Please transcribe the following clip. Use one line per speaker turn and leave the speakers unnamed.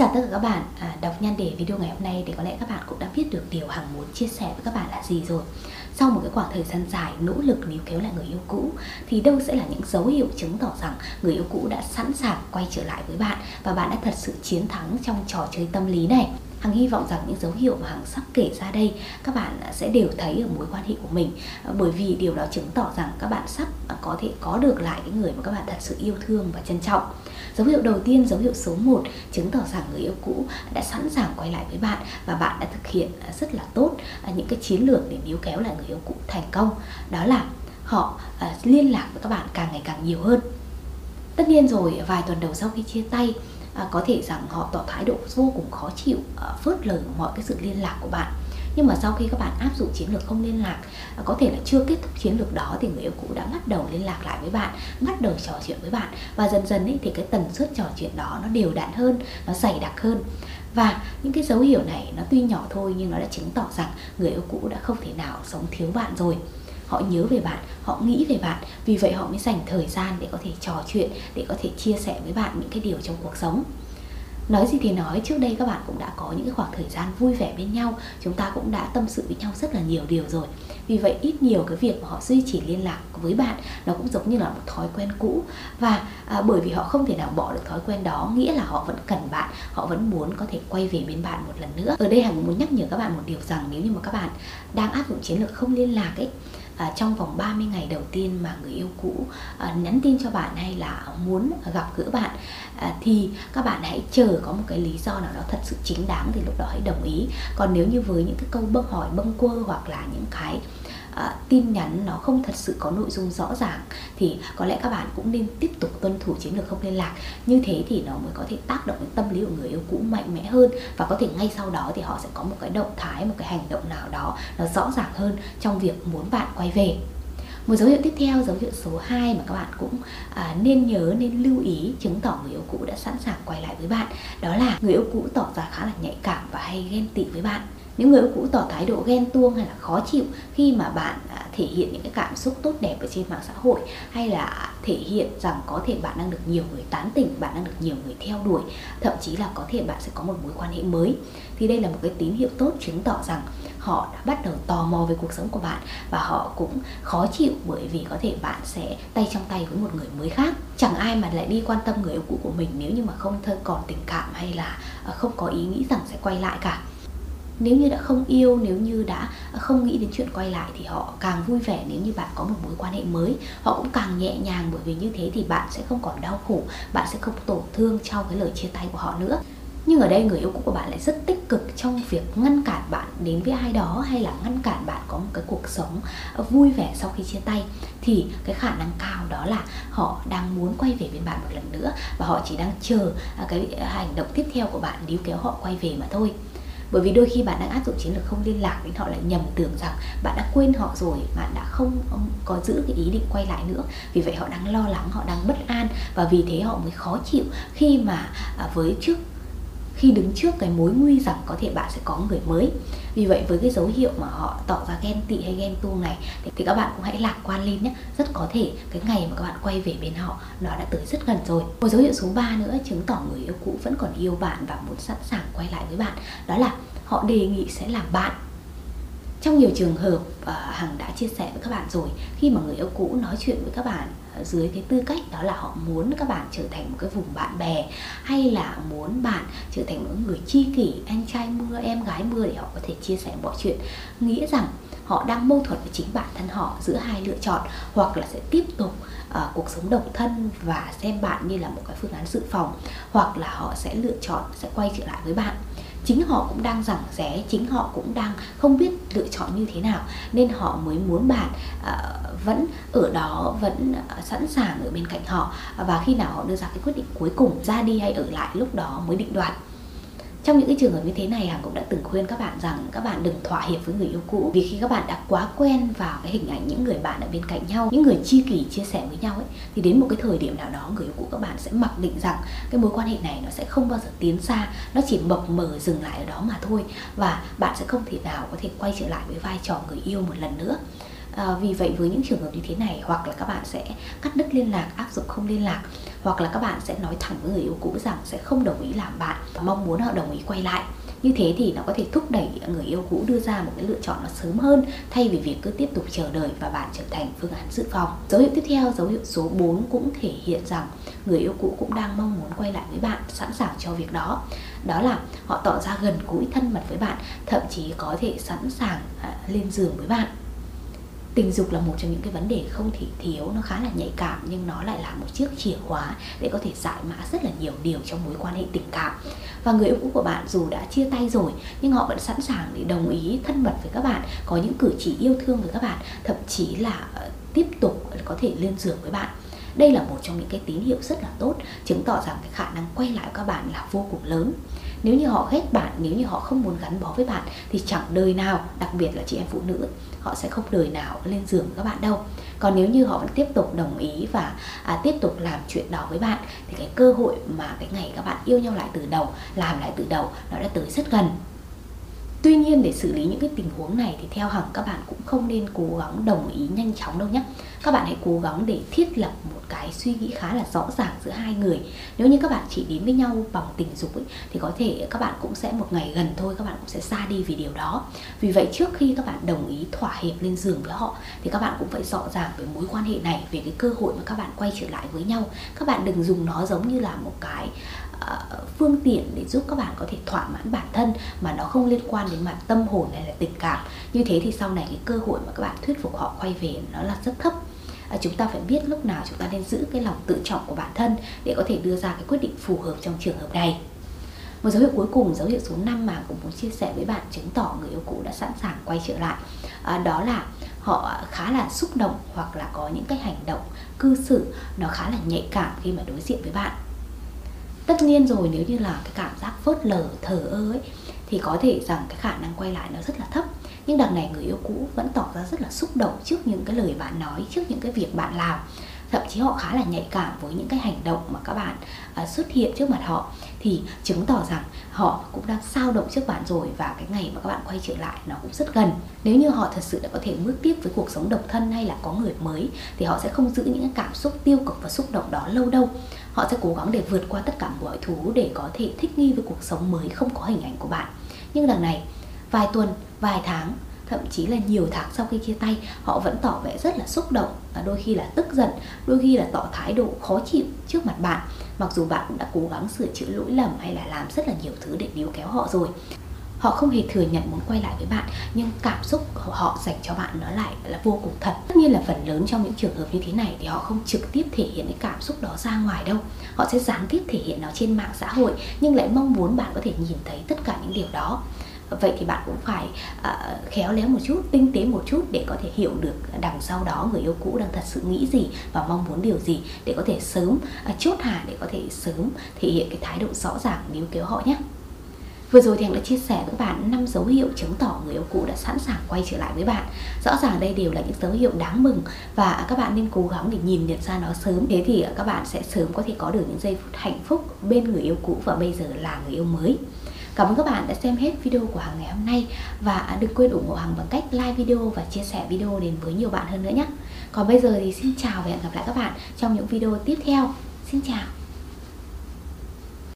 chào tất cả các bạn, à, đọc nhan đề video ngày hôm nay thì có lẽ các bạn cũng đã biết được điều Hằng muốn chia sẻ với các bạn là gì rồi. Sau một cái khoảng thời gian dài nỗ lực níu kéo lại người yêu cũ thì đâu sẽ là những dấu hiệu chứng tỏ rằng người yêu cũ đã sẵn sàng quay trở lại với bạn và bạn đã thật sự chiến thắng trong trò chơi tâm lý này. Hằng hy vọng rằng những dấu hiệu mà Hằng sắp kể ra đây các bạn sẽ đều thấy ở mối quan hệ của mình ờ, bởi vì điều đó chứng tỏ rằng các bạn sắp ờ, có thể có được lại cái người mà các bạn thật sự yêu thương và trân trọng. Dấu hiệu đầu tiên, dấu hiệu số 1 chứng tỏ rằng người yêu cũ đã sẵn sàng quay lại với bạn và bạn đã thực hiện ờ, rất là tốt những cái chiến lược để níu kéo lại người yêu cũ thành công. Đó là họ liên lạc với các bạn càng ngày càng nhiều hơn. Tất nhiên rồi, vài tuần đầu sau khi chia tay à, có thể rằng họ tỏ thái độ vô cùng khó chịu à, phớt lờ mọi cái sự liên lạc của bạn. Nhưng mà sau khi các bạn áp dụng chiến lược không liên lạc à, có thể là chưa kết thúc chiến lược đó thì người yêu cũ đã bắt đầu liên lạc lại với bạn bắt đầu trò chuyện với bạn. Và dần dần ấy, thì cái tần suất trò chuyện đó nó đều đặn hơn nó dày đặc hơn. Và những cái dấu hiệu này nó tuy nhỏ thôi nhưng nó đã chứng tỏ rằng người yêu cũ đã không thể nào sống thiếu bạn rồi họ nhớ về bạn họ nghĩ về bạn. Vì vậy họ mới dành thời gian để có thể trò chuyện để có thể chia sẻ với bạn những cái điều trong cuộc sống. Nói gì thì nói trước đây các bạn cũng đã có những cái khoảng thời gian vui vẻ bên nhau. Chúng ta cũng đã tâm sự với nhau rất là nhiều điều rồi. Vì vậy ít nhiều cái việc mà họ duy trì liên lạc với bạn nó cũng giống như là một thói quen cũ. Và à, bởi vì họ không thể nào bỏ được thói quen đó nghĩa là họ vẫn cần bạn họ vẫn muốn có thể quay về bên bạn một lần nữa. Ở đây hằng muốn nhắc nhở các bạn một điều rằng nếu như mà các bạn đang áp dụng chiến lược không liên lạc ấy à, trong vòng 30 ngày đầu tiên mà người yêu cũ à, nhắn tin cho bạn hay là muốn gặp gỡ bạn à, thì các bạn hãy chờ có một cái lý do nào đó thật sự chính đáng thì lúc đó hãy đồng ý. Còn nếu như với những cái câu bâng hỏi bâng quơ hoặc là những cái à, tin nhắn nó không thật sự có nội dung rõ ràng thì có lẽ các bạn cũng nên tiếp tục tuân thủ chiến lược không liên lạc. Như thế thì nó mới có thể tác động đến tâm lý của người yêu cũ mạnh mẽ hơn và có thể ngay sau đó thì họ sẽ có một cái động thái một cái hành động nào đó nó rõ ràng hơn trong việc muốn bạn quay về. Một dấu hiệu tiếp theo dấu hiệu số 2 mà các bạn cũng à, nên nhớ nên lưu ý chứng tỏ người yêu cũ đã sẵn sàng quay lại với bạn đó là người yêu cũ tỏ ra khá là nhạy cảm và hay ghen tị với bạn những người yêu cũ tỏ thái độ ghen tuông hay là khó chịu khi mà bạn à, thể hiện những cái cảm xúc tốt đẹp ở trên mạng xã hội, hay là thể hiện rằng có thể bạn đang được nhiều người tán tỉnh, bạn đang được nhiều người theo đuổi, thậm chí là có thể bạn sẽ có một mối quan hệ mới. Thì đây là một cái tín hiệu tốt chứng tỏ rằng họ đã bắt đầu tò mò về cuộc sống của bạn và họ cũng khó chịu bởi vì có thể bạn sẽ tay trong tay với một người mới khác. Chẳng ai mà lại đi quan tâm người yêu cũ của mình nếu như mà không thơ còn tình cảm hay là à, không có ý nghĩ rằng sẽ quay lại cả nếu như đã không yêu, nếu như đã không nghĩ đến chuyện quay lại thì họ càng vui vẻ nếu như bạn có một mối quan hệ mới. Họ cũng càng nhẹ nhàng bởi vì như thế thì bạn sẽ không còn đau khổ, bạn sẽ không tổn thương trong cái lời chia tay của họ nữa. Nhưng ở đây người yêu cũ của bạn lại rất tích cực trong việc ngăn cản bạn đến với ai đó hay là ngăn cản bạn có một cái cuộc sống vui vẻ sau khi chia tay. Thì cái khả năng cao đó là họ đang muốn quay về bên bạn một lần nữa và họ chỉ đang chờ à, cái à, hành động tiếp theo của bạn níu kéo họ quay về mà thôi bởi vì đôi khi bạn đang áp dụng chiến lược không liên lạc đến họ lại nhầm tưởng rằng bạn đã quên họ rồi, bạn đã không có giữ cái ý định quay lại nữa. Vì vậy họ đang lo lắng, họ đang bất an và vì thế họ mới khó chịu khi mà à, với trước khi đứng trước cái mối nguy rằng có thể bạn sẽ có người mới. Vì vậy với cái dấu hiệu mà họ tỏ ra ghen tị hay ghen tuông này thì, thì các bạn cũng hãy lạc quan lên nhé. Rất có thể cái ngày mà các bạn quay về bên họ nó đã tới rất gần rồi. Một dấu hiệu số 3 nữa chứng tỏ người yêu cũ vẫn còn yêu bạn và muốn sẵn sàng quay lại với bạn. Đó là họ đề nghị sẽ làm bạn. Trong nhiều trường hợp ờ, hằng đã chia sẻ với các bạn rồi khi mà người yêu cũ nói chuyện với các bạn dưới cái tư cách đó là họ muốn các bạn trở thành một cái vùng bạn bè hay là muốn bạn trở thành một người chi kỷ anh trai mưa em gái mưa để họ có thể chia sẻ mọi chuyện. Nghĩa rằng họ đang mâu thuẫn với chính bản thân họ giữa hai lựa chọn hoặc là sẽ tiếp tục uh, cuộc sống độc thân và xem bạn như là một cái phương án dự phòng hoặc là họ sẽ lựa chọn sẽ quay trở lại với bạn chính họ cũng đang giảng rẽ chính họ cũng đang không biết lựa chọn như thế nào nên họ mới muốn bạn uh, vẫn ở đó vẫn uh, sẵn sàng ở bên cạnh họ. Và khi nào họ đưa ra cái quyết định cuối cùng ra đi hay ở lại lúc đó mới định đoạt trong những cái trường hợp như thế này, hằng cũng đã từng khuyên các bạn rằng các bạn đừng thỏa hiệp với người yêu cũ. Vì khi các bạn đã quá quen vào cái hình ảnh những người bạn ở bên cạnh nhau, những người chi kỷ chia sẻ với nhau ấy, thì đến một cái thời điểm nào đó người yêu cũ các bạn sẽ mặc định rằng cái mối quan hệ này nó sẽ không bao giờ tiến xa, nó chỉ mập mờ dừng lại ở đó mà thôi và bạn sẽ không thể nào có thể quay trở lại với vai trò người yêu một lần nữa à, vì vậy với những trường hợp như thế này hoặc là các bạn sẽ cắt đứt liên lạc áp dụng không liên lạc hoặc là các bạn sẽ nói thẳng với người yêu cũ rằng sẽ không đồng ý làm bạn và mong muốn họ đồng ý quay lại. Như thế thì nó có thể thúc đẩy người yêu cũ đưa ra một cái lựa chọn nó sớm hơn thay vì việc cứ tiếp tục chờ đợi và bạn trở thành phương án dự phòng. Dấu hiệu tiếp theo dấu hiệu số 4 cũng thể hiện rằng người yêu cũ cũng đang mong muốn quay lại với bạn sẵn sàng cho việc đó. Đó là họ tỏ ra gần gũi thân mật với bạn thậm chí có thể sẵn sàng à, lên giường với bạn tình dục là một trong những cái vấn đề không thể thiếu, nó khá là nhạy cảm, nhưng nó lại là một chiếc chìa khóa để có thể giải mã rất là nhiều điều trong mối quan hệ tình cảm. Và người yêu cũ của bạn dù đã chia tay rồi, nhưng họ vẫn sẵn sàng để đồng ý, thân mật với các bạn, có những cử chỉ yêu thương với các bạn, thậm chí là ờ, tiếp tục có thể lên giường với bạn đây là một trong những cái tín hiệu rất là tốt chứng tỏ rằng cái khả năng quay lại của các bạn là vô cùng lớn. Nếu như họ ghét bạn nếu như họ không muốn gắn bó với bạn thì chẳng đời nào đặc biệt là chị em phụ nữ họ sẽ không đời nào lên giường với các bạn đâu. Còn nếu như họ vẫn tiếp tục đồng ý và à, tiếp tục làm chuyện đó với bạn thì cái cơ hội mà cái ngày các bạn yêu nhau lại từ đầu làm lại từ đầu nó đã tới rất gần. Tuy nhiên để xử lý những cái tình huống này thì theo hằng các bạn cũng không nên cố gắng đồng ý nhanh chóng đâu nhé. Các bạn hãy cố gắng để thiết lập một cái suy nghĩ khá là rõ ràng giữa hai người. Nếu như các bạn chỉ đến với nhau bằng tình dục ấy, thì có thể các bạn cũng sẽ một ngày gần thôi các bạn cũng sẽ xa đi vì điều đó. Vì vậy trước khi các bạn đồng ý thỏa hiệp lên giường với họ thì các bạn cũng phải rõ ràng về mối quan hệ này, về cái cơ hội mà các bạn quay trở lại với nhau. Các bạn đừng dùng nó giống như là một cái phương tiện để giúp các bạn có thể thỏa mãn bản thân mà nó không liên quan đến mặt tâm hồn hay là tình cảm. Như thế thì sau này cái cơ hội mà các bạn thuyết phục họ quay về nó là rất thấp. À, chúng ta phải biết lúc nào chúng ta nên giữ cái lòng tự trọng của bản thân để có thể đưa ra cái quyết định phù hợp trong trường hợp này. Một dấu hiệu cuối cùng dấu hiệu số 5 mà cũng muốn chia sẻ với bạn chứng tỏ người yêu cũ đã sẵn sàng quay trở lại. À, đó là họ khá là xúc động hoặc là có những cái hành động cư xử nó khá là nhạy cảm khi mà đối diện với bạn tất nhiên rồi nếu như là cái cảm giác phớt lờ thờ ơ ấy thì có thể rằng cái khả năng quay lại nó rất là thấp. Nhưng đằng này người yêu cũ vẫn tỏ ra rất là xúc động trước những cái lời bạn nói trước những cái việc bạn làm. Thậm chí họ khá là nhạy cảm với những cái hành động mà các bạn uh, xuất hiện trước mặt họ thì chứng tỏ rằng họ cũng đang sao động trước bạn rồi và cái ngày mà các bạn quay trở lại nó cũng rất gần. Nếu như họ thật sự đã có thể bước tiếp với cuộc sống độc thân hay là có người mới, thì họ sẽ không giữ những cảm xúc tiêu cực và xúc động đó lâu đâu. Họ sẽ cố gắng để vượt qua tất cả mọi thứ để có thể thích nghi với cuộc sống mới không có hình ảnh của bạn. Nhưng đằng này, vài tuần, vài tháng thậm chí là nhiều tháng sau khi chia tay, họ vẫn tỏ vẻ rất là xúc động và đôi khi là tức giận, đôi khi là tỏ thái độ khó chịu trước mặt bạn. Mặc dù bạn cũng đã cố gắng sửa chữa lỗi lầm hay là làm rất là nhiều thứ để níu kéo họ rồi. Họ không hề thừa nhận muốn quay lại với bạn, nhưng cảm xúc của họ dành cho bạn nó lại là vô cùng thật. Tất nhiên là phần lớn trong những trường hợp như thế này thì họ không trực tiếp thể hiện cái cảm xúc đó ra ngoài đâu. Họ sẽ gián tiếp thể hiện nó trên mạng xã hội, nhưng lại mong muốn bạn có thể nhìn thấy tất cả những điều đó vậy thì bạn cũng phải uh, khéo léo một chút tinh tế một chút để có thể hiểu được đằng sau đó người yêu cũ đang thật sự nghĩ gì và mong muốn điều gì để có thể sớm uh, chốt hạ để có thể sớm thể hiện cái thái độ rõ ràng níu kéo họ nhé Vừa rồi thì anh đã chia sẻ với bạn năm dấu hiệu chứng tỏ người yêu cũ đã sẵn sàng quay trở lại với bạn. Rõ ràng đây đều là những dấu hiệu đáng mừng và các bạn nên cố gắng để nhìn nhận ra nó sớm. Thế thì các bạn sẽ sớm có thể có được những giây phút hạnh phúc bên người yêu cũ và bây giờ là người yêu mới. Cảm ơn các bạn đã xem hết video của Hằng ngày hôm nay và đừng quên ủng hộ Hằng bằng cách like video và chia sẻ video đến với nhiều bạn hơn nữa nhé. Còn bây giờ thì xin chào và hẹn gặp lại các bạn trong những video tiếp theo. Xin chào.